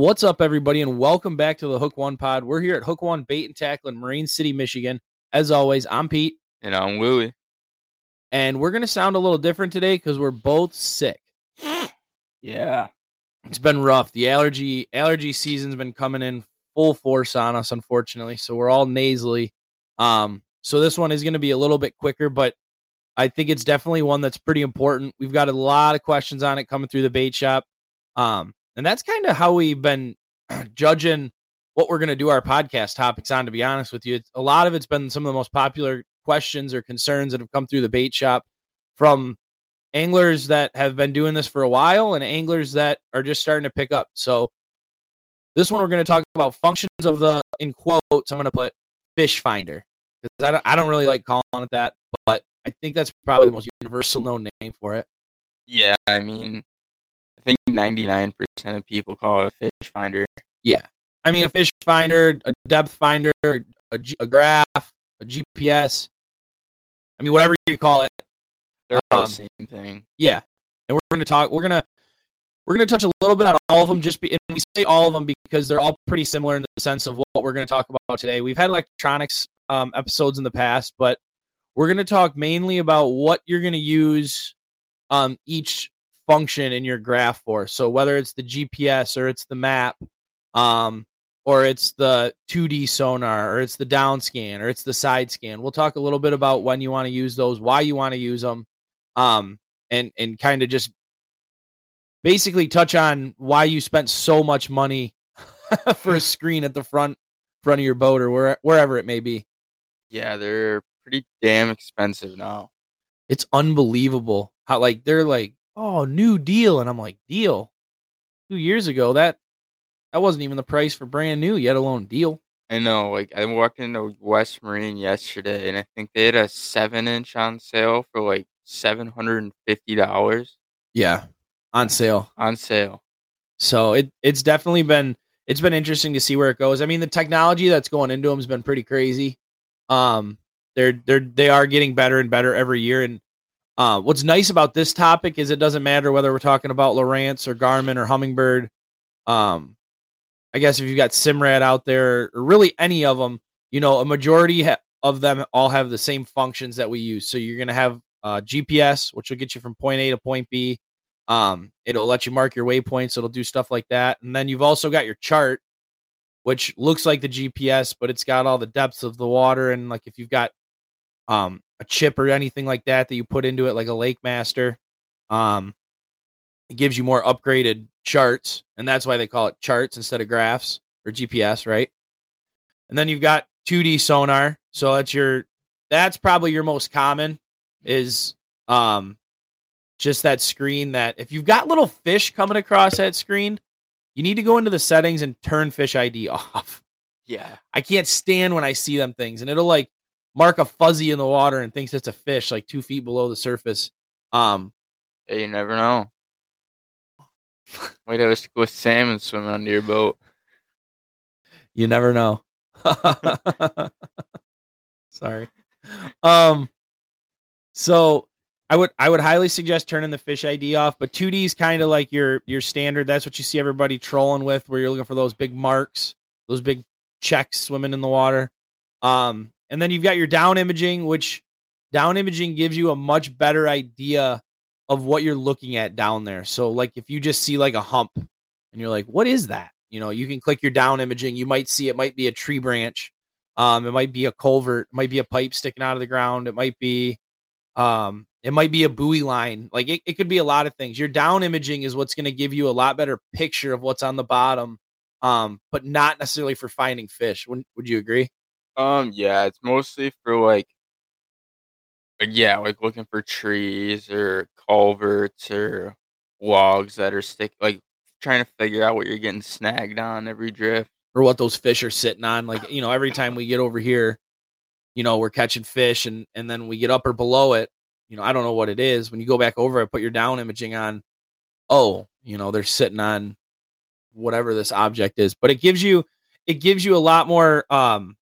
What's up, everybody, and welcome back to the Hook One Pod. We're here at Hook One Bait and Tackle in Marine City, Michigan. As always, I'm Pete, And I'm Willie. and we're going to sound a little different today because we're both sick. Yeah. It's been rough. The allergy allergy season's been coming in full force on us, unfortunately. So we're all nasally. Um, so this one is going to be a little bit quicker, but I think it's definitely one that's pretty important. We've got a lot of questions on it coming through the bait shop. Um, and that's kind of how we've been judging what we're going to do our podcast topics on, to be honest with you. It's, a lot of it's been some of the most popular questions or concerns that have come through the bait shop from anglers that have been doing this for a while and anglers that are just starting to pick up. So this one we're going to talk about functions of the in quotes. I'm going to put fish finder because I don't, I don't really like calling it that, but I think that's probably the most universal known name for it. Yeah. I mean, I think 99% of people call it a fish finder. Yeah. I mean, a fish finder, a depth finder, a, G- a graph, a GPS. I mean, whatever you call it. They're all Um, the same thing. Yeah, and we're going to talk. We're gonna we're gonna touch a little bit on all of them. Just be, and we say all of them because they're all pretty similar in the sense of what we're going to talk about today. We've had electronics um, episodes in the past, but we're going to talk mainly about what you're going to use um, each function in your graph for. So whether it's the GPS or it's the map, um, or it's the 2D sonar, or it's the down scan, or it's the side scan. We'll talk a little bit about when you want to use those, why you want to use them, um, and and kind of just basically touch on why you spent so much money for a screen at the front front of your boat or where, wherever it may be. Yeah. They're pretty damn expensive now. It's unbelievable how like they're like, oh, new deal, and I'm like, deal. Two years ago, that that wasn't even the price for brand new, yet alone deal. I know. Like, I walked into West Marine yesterday and I think they had a 7 inch on sale for like $750 Yeah, on sale. on sale. So it it's definitely been it's been interesting to see where it goes. I mean, the technology that's going into them has been pretty crazy. Um, they're they're they are getting better and better every year. And uh, what's nice about this topic is it doesn't matter whether we're talking about Lowrance or Garmin or Humminbird. Um, I guess if you've got Simrad out there or really any of them, you know, a majority ha- of them all have the same functions that we use. So you're gonna have uh, GPS, which will get you from point A to point B. Um, it'll let you mark your waypoints. It'll do stuff like that. And then you've also got your chart, which looks like the GPS, but it's got all the depths of the water. And like if you've got um a chip or anything like that that you put into it, like a Lake Master, um, it gives you more upgraded charts, and that's why they call it charts instead of graphs or GPS, right? And then you've got 2D sonar. So that's your that's probably your most common is um just that screen that if you've got little fish coming across that screen, you need to go into the settings and turn fish ID off. Yeah. I can't stand when I see them things and it'll like mark a fuzzy in the water and thinks it's a fish like two feet below the surface. Um, you never know. Might have a of salmon swimming under your boat. you never know. Sorry. Um, so I would I would highly suggest turning the fish ID off, but 2D is kind of like your your standard. That's what you see everybody trolling with, where you're looking for those big marks, those big checks swimming in the water. Um, and then you've got your down imaging, which down imaging gives you a much better idea of what you're looking at down there. So, like if you just see like a hump and you're like, what is that? You know, you can click your down imaging. You might see it might be a tree branch. Um, it might be a culvert, it might be a pipe sticking out of the ground, it might be um, it might be a buoy line. Like it, it could be a lot of things. Your down imaging is what's going to give you a lot better picture of what's on the bottom, um, but not necessarily for finding fish. Would would you agree? Um, yeah, it's mostly for like, yeah, like looking for trees or culverts or logs that are stick, like trying to figure out what you're getting snagged on every drift. Or what those fish are sitting on. Like, you know, every time we get over here, you know, we're catching fish and and then we get up or below it, you know, I don't know what it is. When you go back over it, put your down imaging on, oh, you know, they're sitting on whatever this object is. But it gives you it gives you a lot more um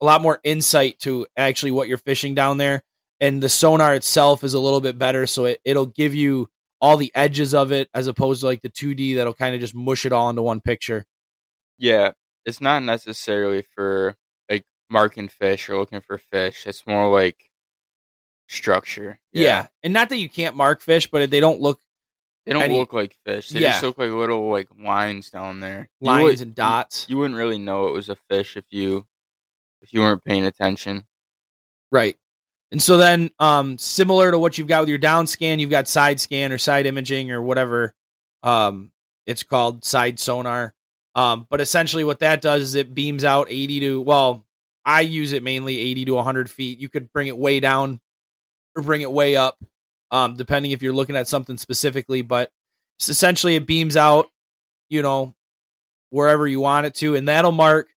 a lot more insight to actually what you're fishing down there. And the sonar itself is a little bit better. So it, it'll give you all the edges of it as opposed to like the 2D that'll kind of just mush it all into one picture. Yeah, it's not necessarily for like marking fish or looking for fish. It's more like structure. Yeah. And not that you can't mark fish, but they don't look They don't Any- look like fish. They Yeah. just look like little like lines down there. Lines would- and dots. You wouldn't really know it was a fish if you if you weren't paying attention. Right. And so then um similar to what you've got with your down scan, you've got side scan or side imaging or whatever um it's called side sonar. Um but essentially what that does is it beams out 80 to well, I use it mainly 80 to 100 feet. You could bring it way down or bring it way up um depending if you're looking at something specifically, but essentially it beams out, you know, wherever you want it to and that'll mark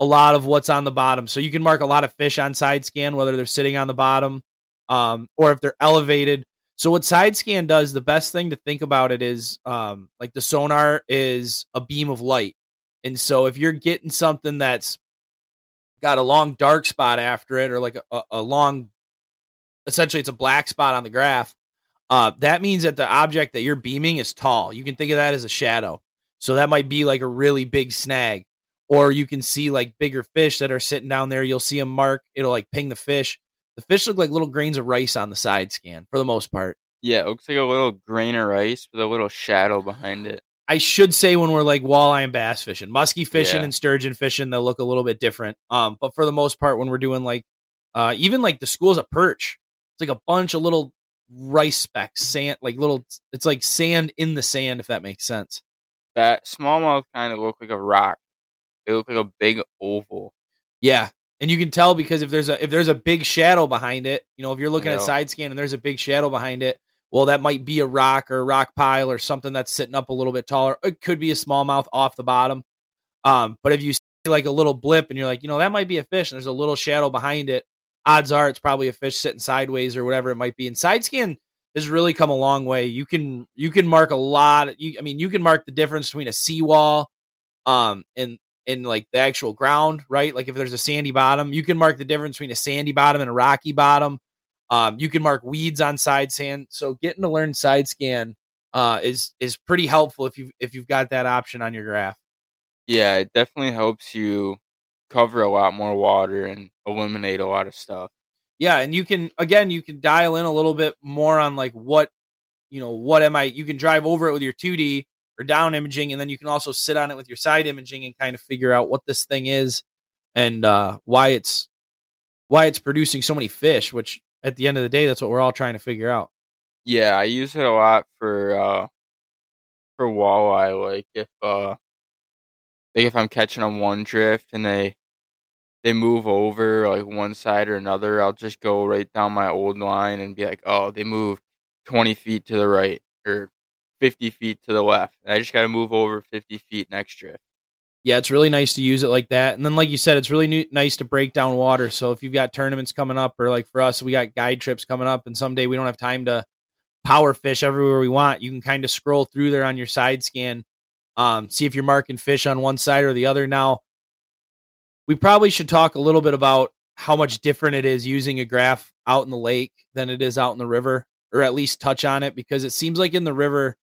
a lot of what's on the bottom. So you can mark a lot of fish on side scan, whether they're sitting on the bottom um, or if they're elevated. So what side scan does, the best thing to think about it is um, like the sonar is a beam of light. And so if you're getting something that's got a long dark spot after it or like a, a, long essentially it's a black spot on the graph, uh, that means that the object that you're beaming is tall. You can think of that as a shadow. So that might be like a really big snag or you can see like bigger fish that are sitting down there. You'll see them mark. It'll like ping the fish. The fish look like little grains of rice on the side scan for the most part. Yeah, it looks like a little grain of rice with a little shadow behind it. I should say when we're like walleye and bass fishing, musky fishing Yeah. and sturgeon fishing, they'll look a little bit different. Um, but for the most part, when we're doing like, uh, even like the schools of perch, it's like a bunch of little rice specks, sand, like little. It's like sand in the sand, if that makes sense. That smallmouth kind of look like a rock. They look like a big oval. Yeah. And you can tell because if there's a if there's a big shadow behind it, you know, if you're looking at side scan and there's a big shadow behind it, well, that might be a rock or a rock pile or something that's sitting up a little bit taller. It could be a smallmouth off the bottom. Um, but if you see like a little blip and you're like, you know, that might be a fish and there's a little shadow behind it, odds are it's probably a fish sitting sideways or whatever it might be. And side scan has really come a long way. You can you can mark a lot. You, I mean, you can mark the difference between a seawall um and in like the actual ground, right? Like if there's a sandy bottom, you can mark the difference between a sandy bottom and a rocky bottom. Um, you can mark weeds on side scan. So getting to learn side scan uh, is is pretty helpful if you if you've got that option on your graph. Yeah, it definitely helps you cover a lot more water and eliminate a lot of stuff. Yeah, and you can again you can dial in a little bit more on like what you know what am I? You can drive over it with your 2D or down imaging, and then you can also sit on it with your side imaging and kind of figure out what this thing is and uh, why it's why it's producing so many fish. Which at the end of the day, that's what we're all trying to figure out. Yeah, I use it a lot for uh for walleye. Like if uh like if I'm catching on one drift and they they move over like one side or another, I'll just go right down my old line and be like, oh, they moved twenty feet to the right or fifty feet to the left. And I just gotta move over fifty feet next drift. yeah, it's really nice to use it like that. And then, like you said, it's really new, nice to break down water. So if you've got tournaments coming up, or like for us, we got guide trips coming up, and someday we don't have time to power fish everywhere we want, you can kind of scroll through there on your side scan, um, see if you're marking fish on one side or the other. Now, we probably should talk a little bit about how much different it is using a graph out in the lake than it is out in the river, or at least touch on it because it seems like in the river,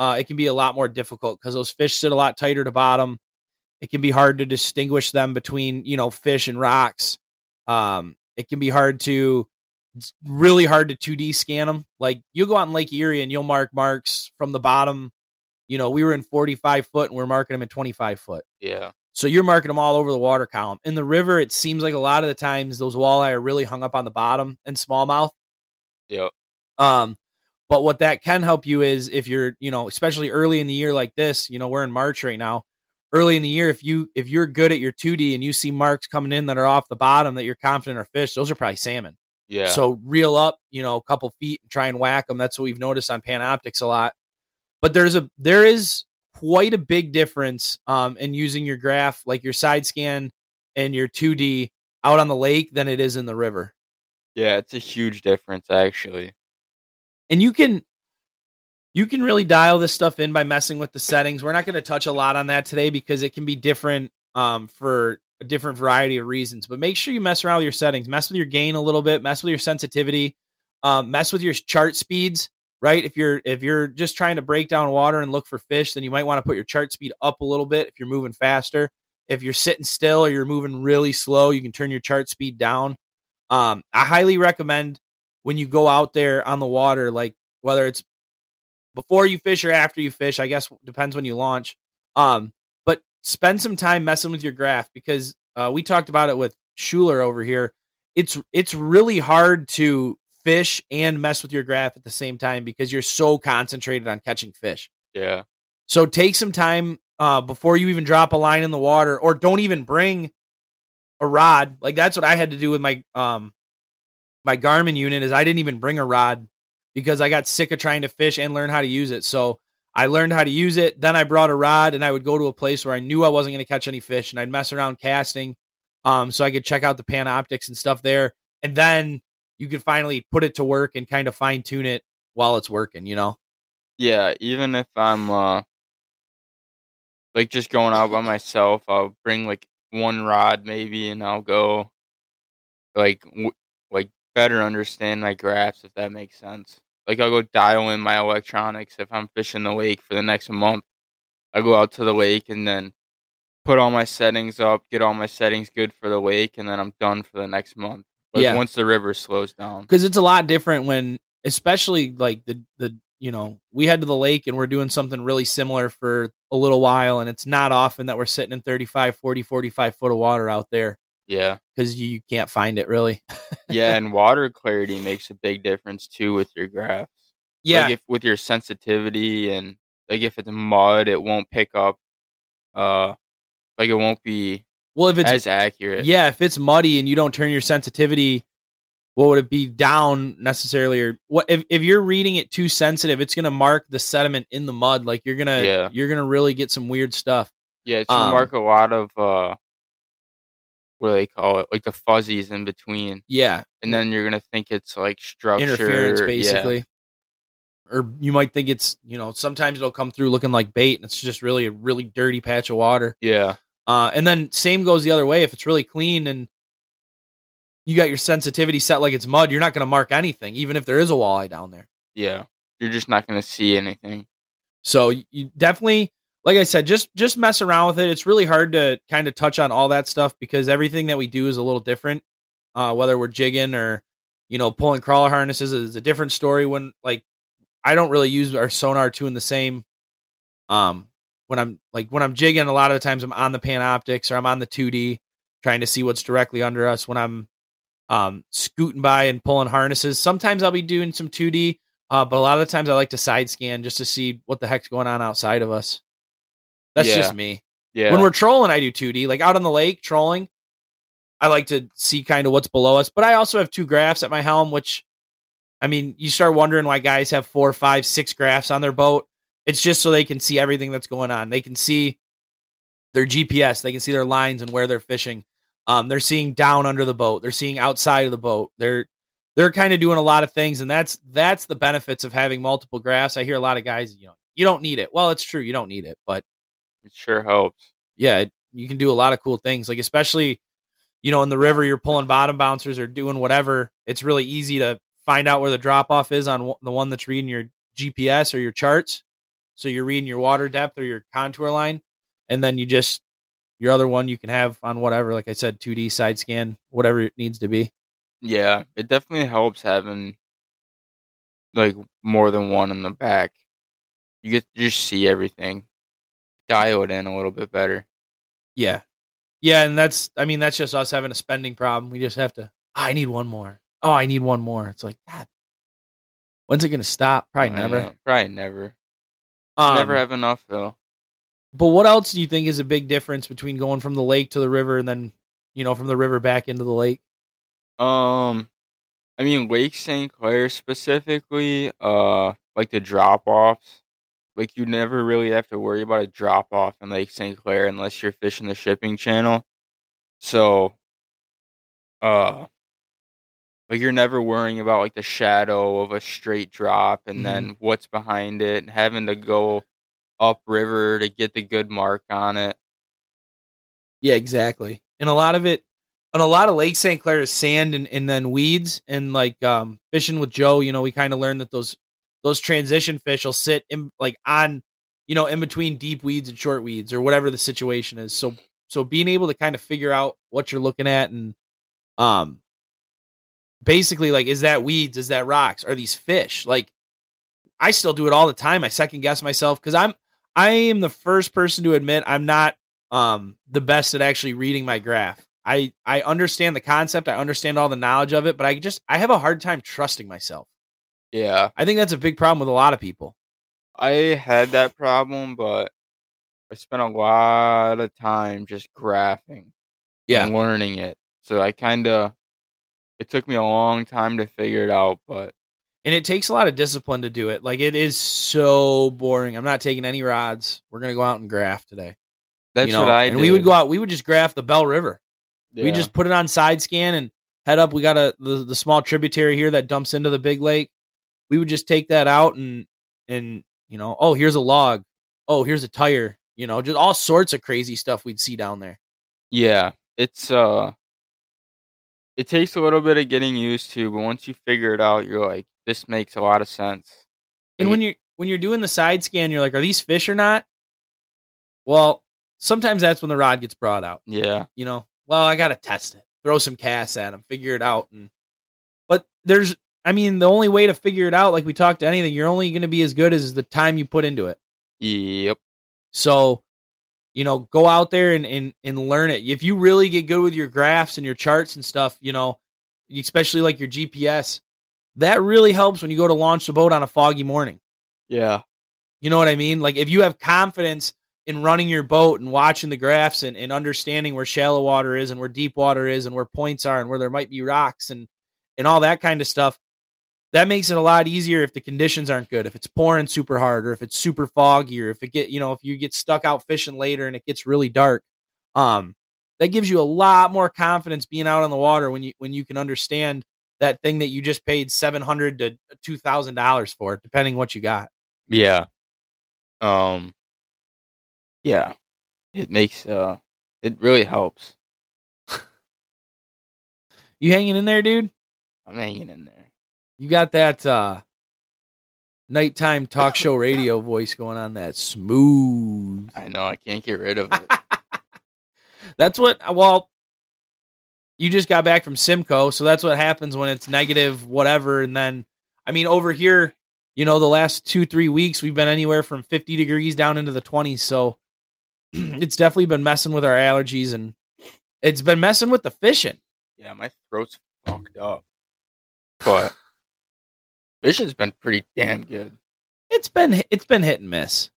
uh, it can be a lot more difficult because those fish sit a lot tighter to bottom. It can be hard to distinguish them between you know fish and rocks. Um it can be hard to it's really hard to 2d scan them like you'll go out in lake erie and you'll mark marks from the bottom. You know we were in 45 foot and we're marking them at 25 foot. Yeah. so you're marking them all over the water column. In the river it seems like a lot of the times those walleye are really hung up on the bottom and smallmouth. Yep. um, but what that can help you is if you're, you know, especially early in the year like this, you know, we're in March right now. Early in the year, if you if you're good at your 2D and you see marks coming in that are off the bottom that you're confident are fish, those are probably salmon. Yeah. So reel up, you know, a couple feet and try and whack them. That's what we've noticed on Panoptix a lot. But there's a there is quite a big difference um in using your graph, like your side scan and your 2D out on the lake than it is in the river. yeah, it's a huge difference actually. And you can you can really dial this stuff in by messing with the settings. We're not going to touch a lot on that today because it can be different um, for a different variety of reasons but make sure you mess around with your settings. Mess with your gain a little bit. Mess with your sensitivity. Um, mess with your chart speeds right? If you're if you're just trying to break down water and look for fish then you might want to put your chart speed up a little bit if you're moving faster. If you're sitting still or you're moving really slow, you can turn your chart speed down. Um, I highly recommend when you go out there on the water, like whether it's before you fish or after you fish, I guess depends when you launch. Um, but spend some time messing with your graph because uh, we talked about it with Schuler over here. It's it's really hard to fish and mess with your graph at the same time because you're so concentrated on catching fish. Yeah. So take some time uh, before you even drop a line in the water, or don't even bring a rod. Like that's what I had to do with my um my Garmin unit is I didn't even bring a rod because I got sick of trying to fish and learn how to use it. So I learned how to use it. Then I brought a rod and I would go to a place where I knew I wasn't going to catch any fish and I'd mess around casting um, so I could check out the Panoptix and stuff there. And then you could finally put it to work and kind of fine tune it while it's working, you know? Yeah, even if I'm uh like just going out by myself, I'll bring like one rod maybe and I'll go like w- like better understand my graphs if that makes sense. Like I'll go dial in my electronics if I'm fishing the lake for the next month. I go out to the lake and then put all my settings up, get all my settings good for the lake, and then I'm done for the next month. Like Yeah. once the river slows down. because it's a lot different when especially like the the you know we head to the lake and we're doing something really similar for a little while and it's not often that we're sitting in 35 40 45 foot of water out there Yeah. because you, can't find it really Yeah, and water clarity makes a big difference too with your graphs. yeah Like if with your sensitivity and like if it's mud, it won't pick up uh like it won't be well if it's as accurate. yeah if it's muddy and you don't turn your sensitivity what would it be down necessarily or what if, if you're reading it too sensitive it's gonna mark the sediment in the mud like you're gonna Yeah. you're gonna really get some weird stuff Yeah, it's Um, mark a lot of uh what do they call it? Like the fuzzies in between. yeah And then you're gonna think it's like structure. interference yeah. basically or you might think it's you know sometimes it'll come through looking like bait and it's just really a really dirty patch of water Yeah. uh and then same goes the other way if it's really clean and you got your sensitivity set like it's mud you're not going to mark anything even if there is a walleye down there Yeah. You're just not gonna see anything. so you definitely like i said just just mess around with it it's really hard to kind of touch on all that stuff because everything that we do is a little different uh whether we're jigging or you know pulling crawler harnesses is a different story when like i don't really use our sonar two in the same um when i'm like when i'm jigging a lot of the times i'm on the Panoptix or i'm on the 2d trying to see what's directly under us when i'm um scooting by and pulling harnesses sometimes i'll be doing some 2d uh, but a lot of the times I like to side scan just to see what the heck's going on outside of us. That's Yeah. just me. Yeah. When we're trolling, I do 2D. Like out on the lake trolling, I like to see kind of what's below us. But I also have two graphs at my helm, which I mean, you start wondering why guys have four, five, six graphs on their boat. It's just so they can see everything that's going on. They can see their GPS, they can see their lines and where they're fishing. Um, they're seeing down under the boat, they're seeing outside of the boat. They're they're kind of doing a lot of things, and that's that's the benefits of having multiple graphs. I hear a lot of guys, you know, you don't need it. Well, it's true, you don't need it, but it sure helps. yeah, it- you can do a lot of cool things. Like especially, you know, in the river, you're pulling bottom bouncers or doing whatever. It's really easy to find out where the drop off is on the one that's reading your GPS or your charts. So you're reading your water depth or your contour line, and then you just your other one you can have on whatever. Like I said, 2D side scan, whatever it needs to be. Yeah. It definitely helps having like more than one in the back. You get to just see everything. Dial it in a little bit better. Yeah. Yeah, and that's I mean, that's just us having a spending problem. We just have to "Ah, I need one more. Oh, I need one more. It's like, God, when's it gonna stop? Probably I never. know. Probably never. Um, never have enough though. but what else do you think is a big difference between going from the lake to the river and then, you know, from the river back into the lake? Um, I mean Lake St. Clair specifically, uh, like the drop offs. Like you never really have to worry about a drop off in Lake St. Clair unless you're fishing the shipping channel. So, uh, like you're never worrying about like the shadow of a straight drop and then what's behind it and having to go upriver to get the good mark on it. Yeah, exactly. And a lot of it on a lot of Lake St. Clair is sand and, and then weeds. And like um fishing with Joe, you know, we kind of learned that those those transition fish will sit in like on, you know, in between deep weeds and short weeds or whatever the situation is. So So being able to kind of figure out what you're looking at and um basically like is that weeds, is that rocks, are these fish? Like I still do it all the time. I second guess myself because I'm I am the first person to admit I'm not um the best at actually reading my graph. I I understand the concept, I understand all the knowledge of it, but I just I have a hard time trusting myself. Yeah. I think that's a big problem with a lot of people. I had that problem, but I spent a lot of time just graphing Yeah. and learning it. So I kind of it took me a long time to figure it out, but And it takes a lot of discipline to do it. Like it is so boring. I'm not taking any rods. We're gonna go out and graph today. that's you know? what I and did. we would go out, we would just graph the Bell River. We just put it on side scan and head up. We got a the, the small tributary here that dumps into the big lake. We would just take that out and and you know, oh here's a log. Oh, here's a tire. You know, just all sorts of crazy stuff we'd see down there. Yeah, it's uh it takes a little bit of getting used to, but once you figure it out, you're like, this makes a lot of sense. And when you're when you're doing the side scan, you're like, are these fish or not? Well, sometimes that's when the rod gets brought out. Yeah, You know, well, I gotta test it, throw some casts at them, figure it out. And but there's, I mean, the only way to figure it out, like we talked to anything, you're only going to be as good as the time you put into it. yep, So, you know, go out there and and and learn it. If you really get good with your graphs and your charts and stuff, you know, especially like your GPS, that really helps when you go to launch the boat on a foggy morning. yeah, You know what I mean? Like if you have confidence in running your boat and watching the graphs and, and understanding where shallow water is and where deep water is and where points are and where there might be rocks and and all that kind of stuff, that makes it a lot easier if the conditions aren't good. If it's pouring super hard or if it's super foggy or if it get, you know, if you get stuck out fishing later and it gets really dark. Um, that gives you a lot more confidence being out on the water when you when you can understand that thing that you just paid seven hundred to two thousand dollars for, depending what you got. yeah. Um, yeah, it makes uh, it really helps. You hanging in there, dude? I'm hanging in there. You got that uh nighttime talk show radio voice going on that smooth. I know I can't get rid of it. That's what well you just got back from Simcoe, so that's what happens when it's negative whatever and then I mean over here, you know, the last 2-3 weeks we've been anywhere from 50 degrees down into the 20s, so it's definitely been messing with our allergies and it's been messing with the fishing. yeah, my throat's fucked up, but fishing's been pretty damn good. it's been it's been hit and miss.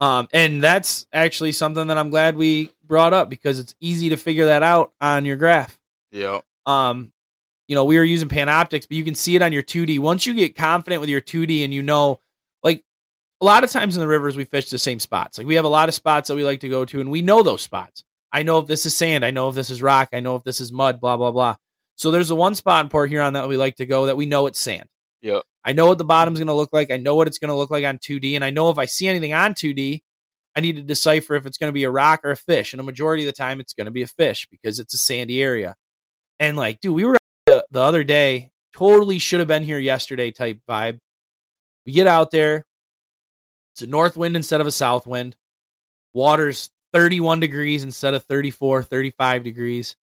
Um, and that's actually something that I'm glad we brought up because it's easy to figure that out on your graph. Yeah, Um, you know, we were using Panoptix, but you can see it on your 2D. Once you get confident with your 2D and you know, like a lot of times in the rivers, we fish the same spots. Like we have a lot of spots that we like to go to, and we know those spots. I know if this is sand, I know if this is rock, I know if this is mud, blah, blah, blah. So there's the one spot in Port Huron that we like to go that we know it's sand. Yeah, I know what the bottom's going to look like. I know what it's going to look like on 2D. And I know if I see anything on 2D, I need to decipher if it's going to be a rock or a fish. And a majority of the time, it's going to be a fish because it's a sandy area. And like, dude, we were the, the other day, totally should have been here yesterday type vibe. We get out there, it's a north wind instead of a south wind. Water's 31 degrees instead of 34, 35 degrees.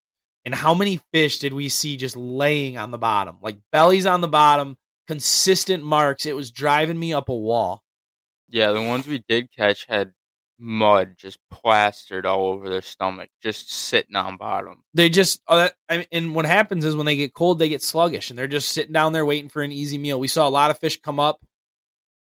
And how many fish did we see just laying on the bottom? Like bellies on the bottom, consistent marks. It was driving me up a wall. yeah. The ones we did catch had mud just plastered all over their stomach, just sitting on bottom. They just, uh, that- I mean, and what happens is when they get cold, they get sluggish and they're just sitting down there waiting for an easy meal. We saw a lot of fish come up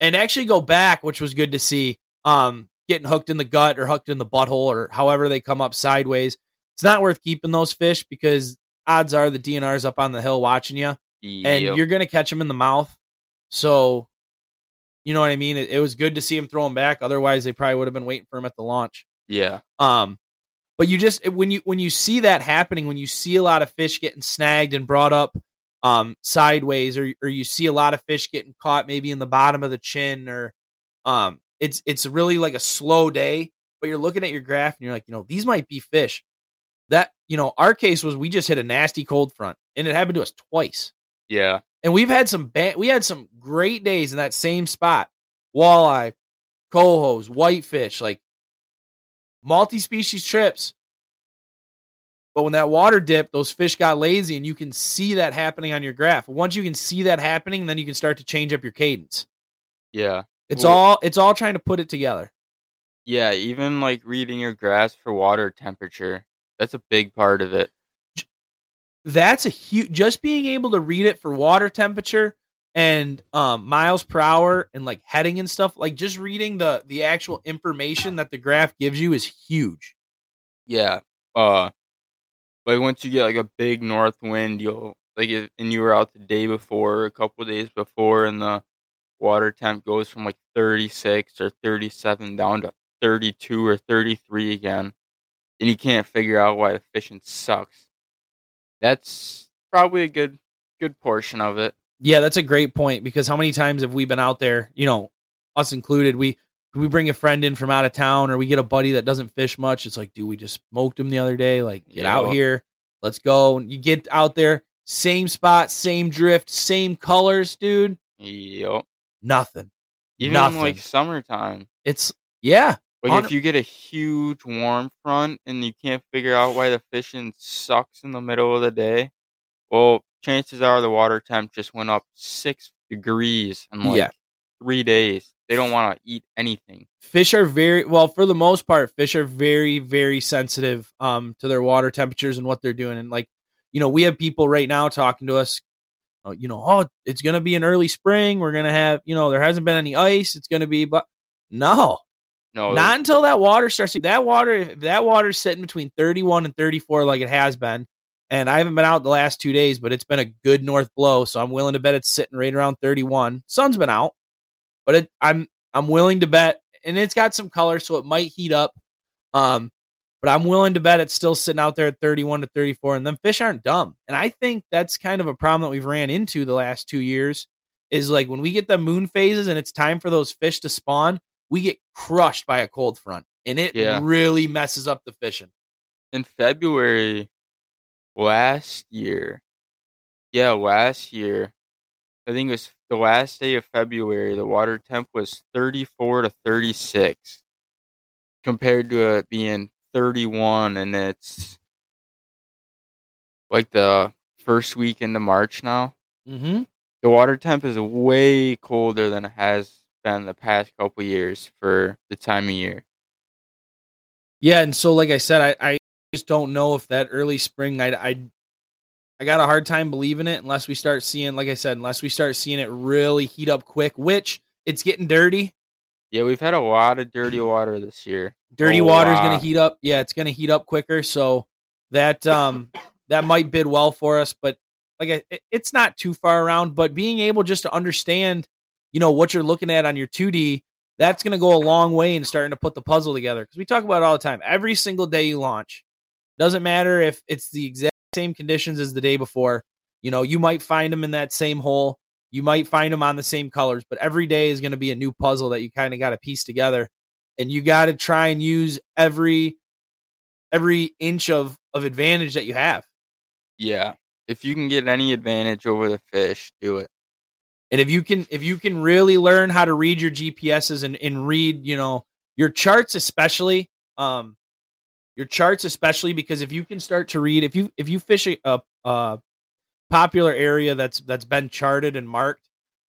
and actually go back, which was good to see. Um, getting hooked in the gut or hooked in the butthole or however they come up sideways. It's not worth keeping those fish because odds are the DNR's up on the hill watching you. And Yep. you're gonna catch him in the mouth. So, you know what I mean. It, it was good to see him throw him back. Otherwise, they probably would have been waiting for him at the launch. yeah, Um, but you just when you when you see that happening, when you see a lot of fish getting snagged and brought up um sideways, or or you see a lot of fish getting caught maybe in the bottom of the chin, or um, it's it's really like a slow day. But you're looking at your graph and you're like, you know, these might be fish. That you know, our case was we just hit a nasty cold front, and it happened to us twice. Yeah, And we've had some bad, we had some great days in that same spot. Walleye, cohos, whitefish, like multi-species trips. But when that water dipped, those fish got lazy, and you can see that happening on your graph. Once you can see that happening, then you can start to change up your cadence. Yeah. It's Well- all it's all trying to put it together. Yeah, even like reading your graphs for water temperature. That's a big part of it. That's a huge just being able to read it for water temperature and um miles per hour and like heading and stuff, like just reading the the actual information that the graph gives you is huge. Yeah. Uh like once you get like a big north wind, you'll like if, and you were out the day before, a couple days before, and the water temp goes from like 36 or 37 down to 32 or 33 again, and you can't figure out why the fishing sucks. That's probably a good good portion of it. Yeah, that's a great point because how many times have we been out there, you know, us included, we we bring a friend in from out of town or we get a buddy that doesn't fish much. It's like, dude, we just smoked him the other day. Like, get out here. Let's go. And you get out there, same spot, same drift, same colors, dude. Yep. Nothing. Even Nothing. like summertime. It's yeah. Like if you get a huge warm front and you can't figure out why the fishing sucks in the middle of the day, well, chances are the water temp just went up six degrees in like Yeah. three days. They don't want to eat anything. Fish are very well for the most part, fish are very, very sensitive um to their water temperatures and what they're doing. And like, you know, we have people right now talking to us uh, you know, oh, it's going to be an early spring. We're going to have, you know, there hasn't been any ice. It's going to be, but no, No, not until that water starts. That water, if that water's sitting between 31 and 34, like it has been. And I haven't been out the last two days, but it's been a good north blow. So I'm willing to bet it's sitting right around 31. Sun's been out, but it, I'm, I'm willing to bet, and it's got some color, so it might heat up. Um, but I'm willing to bet it's still sitting out there at 31 to 34. And then fish aren't dumb. And I think that's kind of a problem that we've ran into the last two years is like when we get the moon phases and it's time for those fish to spawn, we get crushed by a cold front. And it Yeah. really messes up the fishing. in February last year. Yeah, last year. I think it was the last day of February. The water temp was 34 to 36 compared to it being 31 and it's like the first week into March now. Mm-hmm. The water temp is way colder than it has been the past couple years for the time of year. Yeah, and so like I said, I, I just don't know if that early spring I I I got a hard time believing it unless we start seeing, like I said, unless we start seeing it really heat up quick, which it's getting dirty. Yeah, we've had a lot of dirty water this year. Dirty water is going to heat up. Yeah, it's going to heat up quicker, so that um that might bid well for us. But like I, it's not too far around. But being able just to understand, you know, what you're looking at on your 2D, that's going to go a long way in starting to put the puzzle together. Because we talk about it all the time. Every single day you launch, doesn't matter if it's the exact same conditions as the day before. You know, you might find them in that same hole. You might find them on the same colors, but every day is going to be a new puzzle that you kind of got to piece together and you got to try and use every every inch of of advantage that you have. Yeah. If you can get any advantage over the fish, do it. And if you can if you can really learn how to read your GPSs and and read, you know, your charts especially um your charts especially because if you can start to read if you if you fish a, a, a popular area that's that's been charted and marked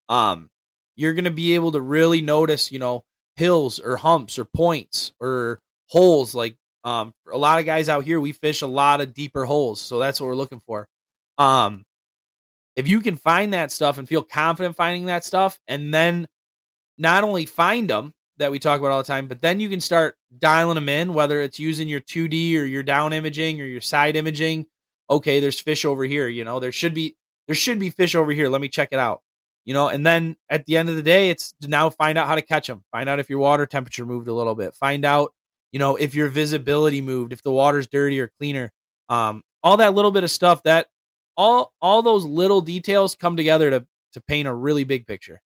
um you're to be able to really notice, you know, hills or humps or points or holes like um a lot of guys out here we fish a lot of deeper holes, so that's what we're looking for. Um if you can find that stuff and feel confident finding that stuff and then not only find them that we talk about all the time but then you can start dialing them in whether it's using your 2d or your down imaging or your side imaging okay there's fish over here you know there should be there should be fish over here let me check it out you know and then at the end of the day it's to now find out how to catch them find out if your water temperature moved a little bit find out you know if your visibility moved if the water's dirty or cleaner um all that little bit of stuff that all all those little details come together to to paint a really big picture.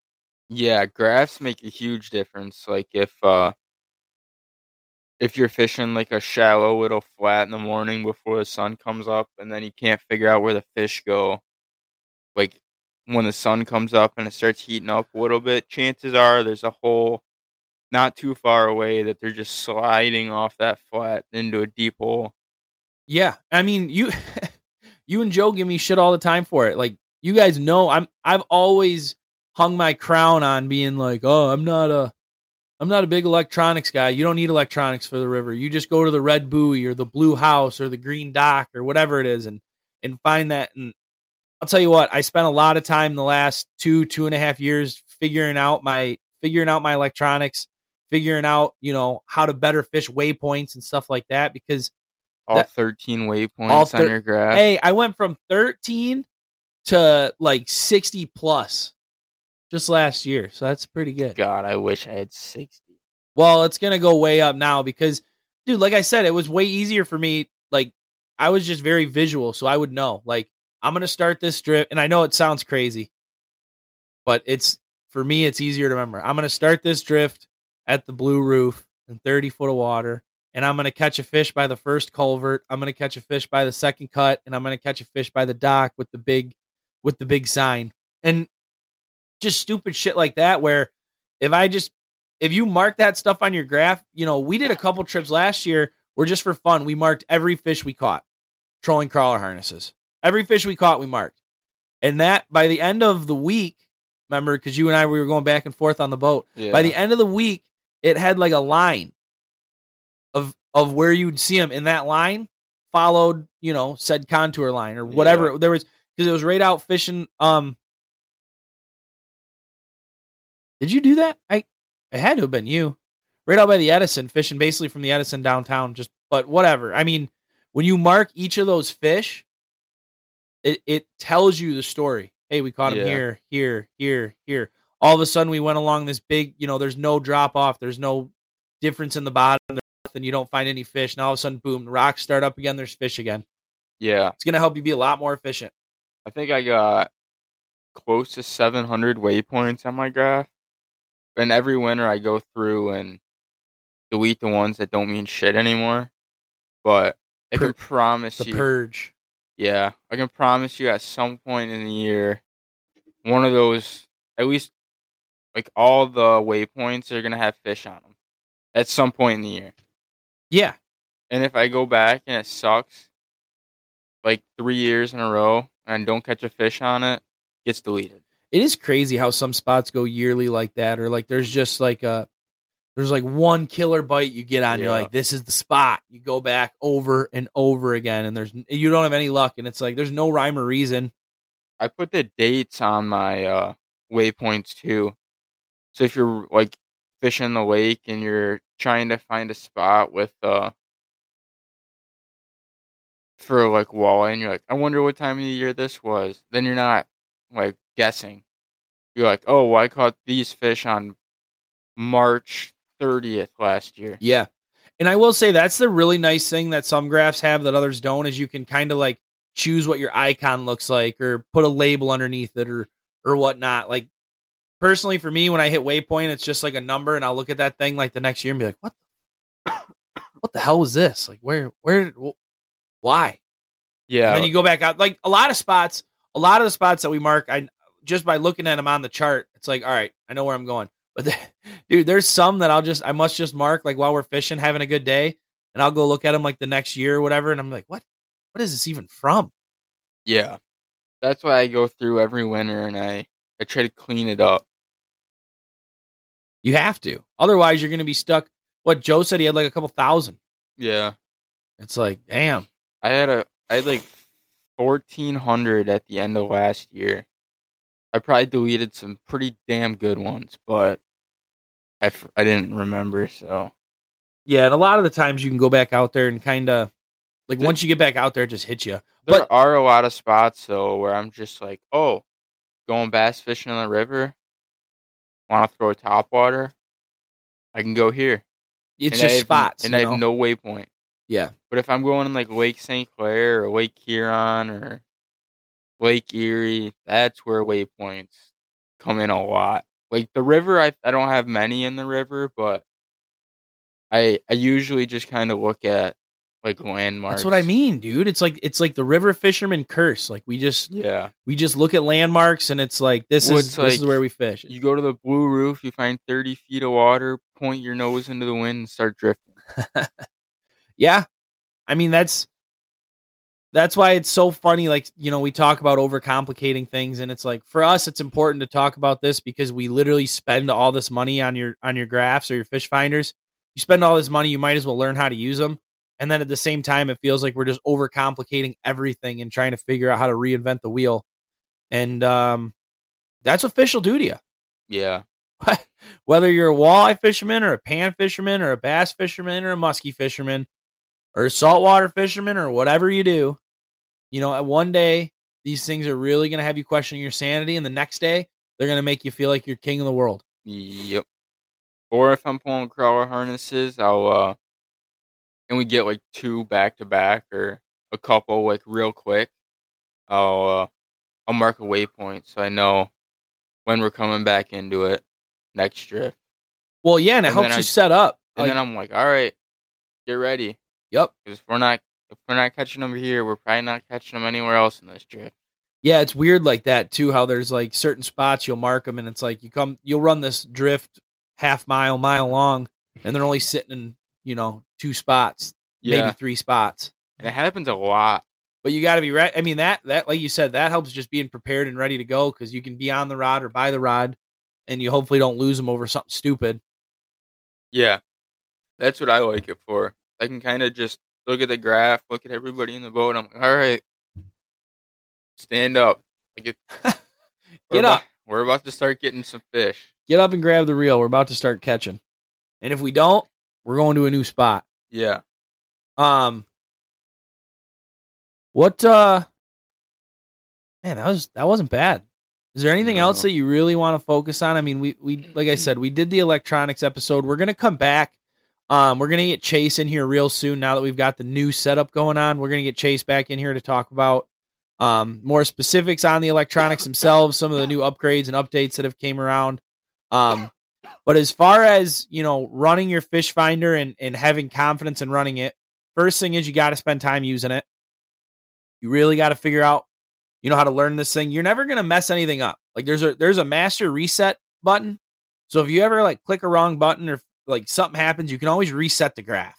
Yeah, graphs make a huge difference. Like if uh if you're fishing like a shallow little flat in the morning before the sun comes up and then you can't figure out where the fish go, like when the sun comes up and it starts heating up a little bit, chances are there's a hole not too far away that they're just sliding off that flat into a deep hole. Yeah, I mean you, you and Joe give me shit all the time for it. Like you guys know, I'm I've always hung my crown on being like, oh, I'm not a, I'm not a big electronics guy. You don't need electronics for the river. You just go to the red buoy or the blue house or the green dock or whatever it is and and find that. And I'll tell you what, I spent a lot of time the last two two and a half years figuring out my figuring out my electronics, figuring out you know how to better fish waypoints and stuff like that because all That- 13 waypoints all on your graph. Hey, I went from 13 to like 60 plus just last year. So that's pretty good. God, I wish I had 60. Well, it's going to go way up now because, dude, like I said, it was way easier for me. Like, I was just very visual. So I would know, like, I'm going to start this strip. And I know it sounds crazy, but it's for me, it's easier to remember. I'm going to start this drift at the blue roof and 30 foot of water. And I'm going to catch a fish by the first culvert. I'm going to catch a fish by the second cut. And I'm going to catch a fish by the dock with the big, with the big sign. And just stupid shit like that, where if I just, if you mark that stuff on your graph, you know, we did a couple trips last year where just for fun, we marked every fish we caught, trolling crawler harnesses. Every fish we caught, we marked. And that by the end of the week, remember, because you and I we were going back and forth on the boat. Yeah. By the end of the week, it had like a line of where you'd see them, in that line followed, you know, said contour line or whatever. There was because it was right out fishing. Um, did you do that? I it had to have been you, right out by the Edison, fishing basically from the Edison downtown. Just but whatever. I mean, when you mark each of those fish, it it tells you the story. Hey, we caught him Yeah. here, here, here, here. All of a sudden, we went along this big. You know, there's no drop off. There's no difference in the bottom. Nothing. You don't find any fish. Now all of a sudden, boom, the rocks start up again. There's fish again. yeah. It's gonna help you be a lot more efficient. I think I got close to 700 waypoints on my graph. And every winter I go through and delete the ones that don't mean shit anymore. But I Pur- can promise The you, purge. yeah, I can promise you at some point in the year, one of those, at least like all the waypoints are gonna have fish on them at some point in the year. Yeah, And if I go back and it sucks, like three years in a row, and don't catch a fish on it, gets deleted. it is crazy how some spots go yearly like that, or like there's just like a there's like one killer bite you get on. You're like, this is the spot. You go back over and over again, and there's you don't have any luck, and it's like there's no rhyme or reason. I put the dates on my uh, waypoints too. So if you're like fishing the lake and you're trying to find a spot with uh for like walleye and you're like, I wonder what time of the year this was, then you're not like guessing. You're like, oh, well, I caught these fish on March 30th last year. Yeah. And I will say that's the really nice thing that some graphs have that others don't is you can kind of like choose what your icon looks like or put a label underneath it or or whatnot. Like personally for me, when I hit waypoint, it's just like a number and I'll look at that thing like the next year and be like, what what the hell was this? Like where where why? Yeah. And then you go back out. Like a lot of spots, a lot of the spots that we mark, I just by looking at them on the chart, it's like, all right, I know where I'm going. But the, dude, there's some that I'll just I must just mark like while we're fishing, having a good day, and I'll go look at them like the next year or whatever, and I'm like, what? What is this even from? yeah. That's why I go through every winter and I, I try to clean it up. You have to, otherwise you're gonna be stuck. What Joe said, he had like a couple thousand. Yeah. It's like, damn. I had a I had like fourteen hundred at the end of last year. I probably deleted some pretty damn good ones, but I, f- I didn't remember. So Yeah, and a lot of the times you can go back out there and kind of like There- once you get back out there, it just hits you. there But- are a lot of spots though where I'm just like, oh, going bass fishing on the river. Want to throw a top water? I can go here. It's And I just have- spots. and I know? have no waypoint. yeah. But if I'm going in like Lake St. Clair or Lake Huron or Lake Erie, that's where waypoints come in a lot. Like the river, I I don't have many in the river, but I I usually just kind of look at like landmarks. That's what I mean, dude. It's like it's like the river fisherman curse. Like we just Yeah, we just look at landmarks and it's like this Well, is this is where we fish. you go to the blue roof, you find thirty feet of water, point your nose into the wind, and start drifting. Yeah. I mean that's that's why it's so funny. Like, you know, we talk about overcomplicating things, and it's like for us, it's important to talk about this because we literally spend all this money on your on your graphs or your fish finders. You spend all this money, you might as well learn how to use them. And then at the same time, it feels like we're just overcomplicating everything and trying to figure out how to reinvent the wheel. And um, that's official fish will do to you. Yeah. Whether you're a walleye fisherman or a pan fisherman or a bass fisherman or a muskie fisherman or a saltwater fisherman or whatever you do, you know, at one day these things are really going to have you questioning your sanity, and the next day they're going to make you feel like you're king of the world. Yep. Or if I'm pulling crawler harnesses, I'll uh, and we get like two back to back or a couple like real quick. I'll uh, I'll mark a waypoint so I know when we're coming back into it next drift. Well, yeah, and it And helps you I- set up. And Like, then I'm like, all right, get ready. yep. Because if we're not if we're not catching them here, we're probably not catching them anywhere else in this drift. Yeah, it's weird like that too. How there's like certain spots you'll mark them, and it's like you come, you'll run this drift half mile, mile long, and they're only sitting in you know two spots, Yeah, maybe three spots. and it happens a lot. But you got to be right. I mean that that like you said, that helps just being prepared and ready to go because you can be on the rod or by the rod, and you hopefully don't lose them over something stupid. Yeah, that's what I like it for. I can kind of just look at the graph, look at everybody in the boat. I'm like, all right, stand up. Like it, we're Get about- up. We're about to start getting some fish. Get up and grab the reel. We're about to start catching, and if we don't, we're going to a new spot. Yeah. Um, what? uh Man, that was that wasn't bad. Is there anything else that you really want to focus on? I mean, we we like I said, we did the electronics episode. We're gonna come back. Um, we're gonna get Chase in here real soon. Now that we've got the new setup going on, we're gonna get Chase back in here to talk about um more specifics on the electronics themselves, some of the new upgrades and updates that have came around. Um, but as far as you know, running your fish finder and and having confidence in running it, first thing is you got to spend time using it. You really got to figure out, you know, how to learn this thing. You're never gonna mess anything up. Like there's a there's a master reset button. So if you ever like click a wrong button or like something happens, you can always reset the graph.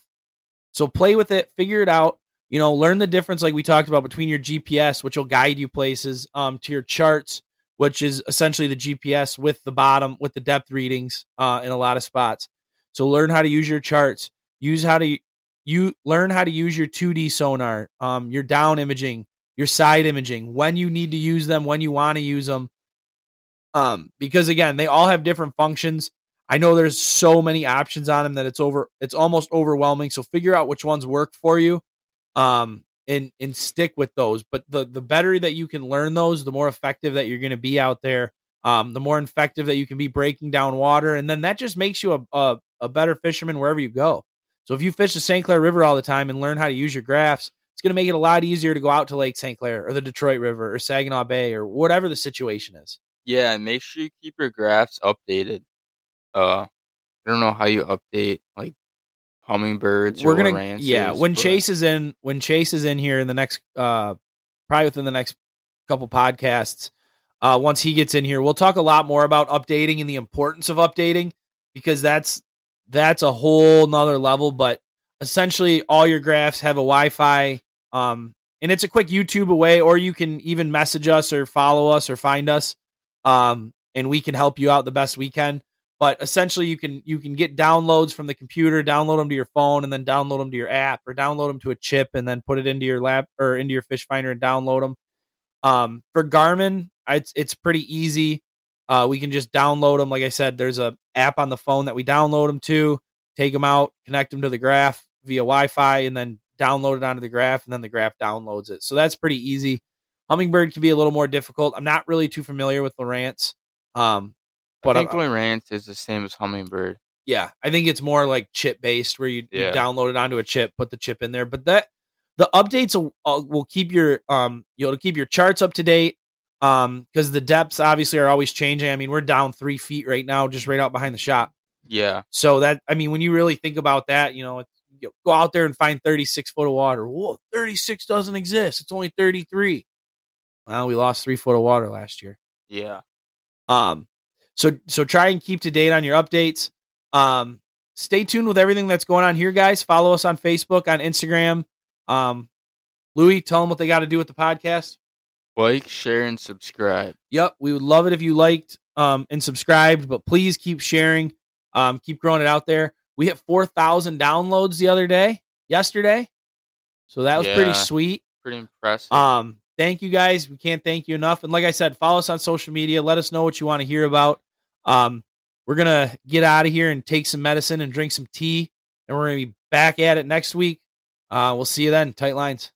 So play with it, figure it out. You know, learn the difference, like we talked about, between your GPS, which will guide you places, um, to your charts, which is essentially the GPS with the bottom with the depth readings uh, in a lot of spots. So learn how to use your charts. Use how to you learn how to use your 2D sonar, um, your down imaging, your side imaging, when you need to use them, when you want to use them. Um, because again, they all have different functions. I know there's so many options on them that it's over it's almost overwhelming. So figure out which ones work for you. Um, and and stick with those. But the the better that you can learn those, the more effective that you're going to be out there. Um, the more effective that you can be breaking down water, and then that just makes you a, a a better fisherman wherever you go. So if you fish the St. Clair River all the time and learn how to use your graphs, it's going to make it a lot easier to go out to Lake St. Clair or the Detroit River or Saginaw Bay or whatever the situation is. Yeah, and make sure you keep your graphs updated. Uh, I don't know how you update like Humminbirds. We're or gonna yeah. When but- Chase is in, when Chase is in here in the next, uh, probably within the next couple podcasts, uh, once he gets in here, we'll talk a lot more about updating and the importance of updating because that's that's a whole nother level. But essentially, all your graphs have a Wi-Fi, um, and it's a quick YouTube away, or you can even message us or follow us or find us, um, and we can help you out the best we can but essentially you can you can get downloads from the computer download them to your phone and then download them to your app or download them to a chip and then put it into your lab or into your fish finder and download them um for garmin it's it's pretty easy. Uh we can just download them like i said there's a app on the phone that we download them to take them out connect them to the graph via wi-fi and then download it onto the graph and then the graph downloads it. So that's pretty easy. Humminbird can be a little more difficult. I'm not really too familiar with lowrance. Um But I think I'm- is the same as Humminbird. yeah, I think it's more like chip based where you, you download it onto a chip, put the chip in there. But that the updates will, uh, will keep your um you'll keep your charts up to date um because the depths obviously are always changing. I mean, we're down three feet right now, just right out behind the shop. Yeah, So that I mean, when you really think about that, you know, it's, you go out there and find 36 foot of water. Whoa, 36 doesn't exist. It's only 33. Well, we lost three foot of water last year. yeah. Um, so so try and keep to date on your updates. Um, stay tuned with everything that's going on here, guys. Follow us on Facebook, on Instagram. Um, Louis, tell them what they got to do with the podcast. Like, share, and subscribe. Yep, we would love it if you liked um, and subscribed, but please keep sharing, um, keep growing it out there. We hit 4,000 downloads the other day, yesterday. So that was pretty sweet. Pretty impressive. Um, thank you guys. We can't thank you enough. And like I said, follow us on social media. Let us know what you want to hear about. Um, we're gonna get out of here and take some medicine and drink some tea, and we're gonna be back at it next week. Uh, we'll see you then. Tight lines.